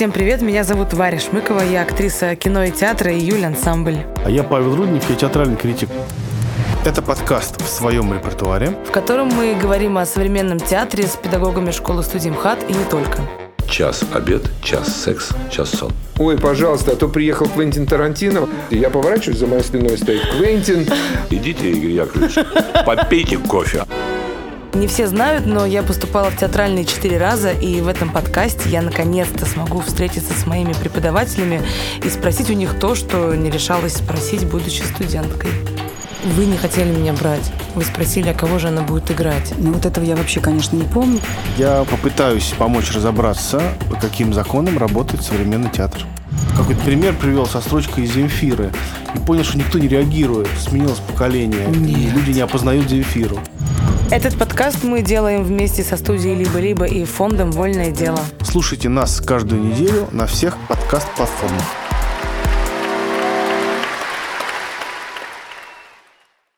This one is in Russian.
Всем привет, меня зовут Варя Шмыкова, я актриса кино и театра «Июль ансамбль». А я Павел Рудник, я театральный критик. Это подкаст в своем репертуаре, в котором мы говорим о современном театре с педагогами школы студии МХАТ и не только. Час обед, час секс, час сон. Ой, пожалуйста, а то приехал Квентин Тарантино. Я поворачиваюсь, за моей спиной стоит Квентин. Идите, Игорь Яковлевич, попейте кофе. Не все знают, но я поступала в театральные четыре раза, и в этом подкасте я наконец-то смогу встретиться с моими преподавателями и спросить у них то, что не решалась спросить, будучи студенткой. Вы не хотели меня брать. Вы спросили, а кого же она будет играть. Ну вот этого я вообще, конечно, не помню. Я попытаюсь помочь разобраться, по каким законам работает современный театр. Какой-то пример привел со строчкой из Земфиры. И понял, что никто не реагирует. Сменилось поколение. Нет. И люди не опознают Земфиру. Этот подкаст мы делаем вместе со студией «Либо-либо» и фондом «Вольное дело». Слушайте нас каждую неделю на всех подкаст-платформах.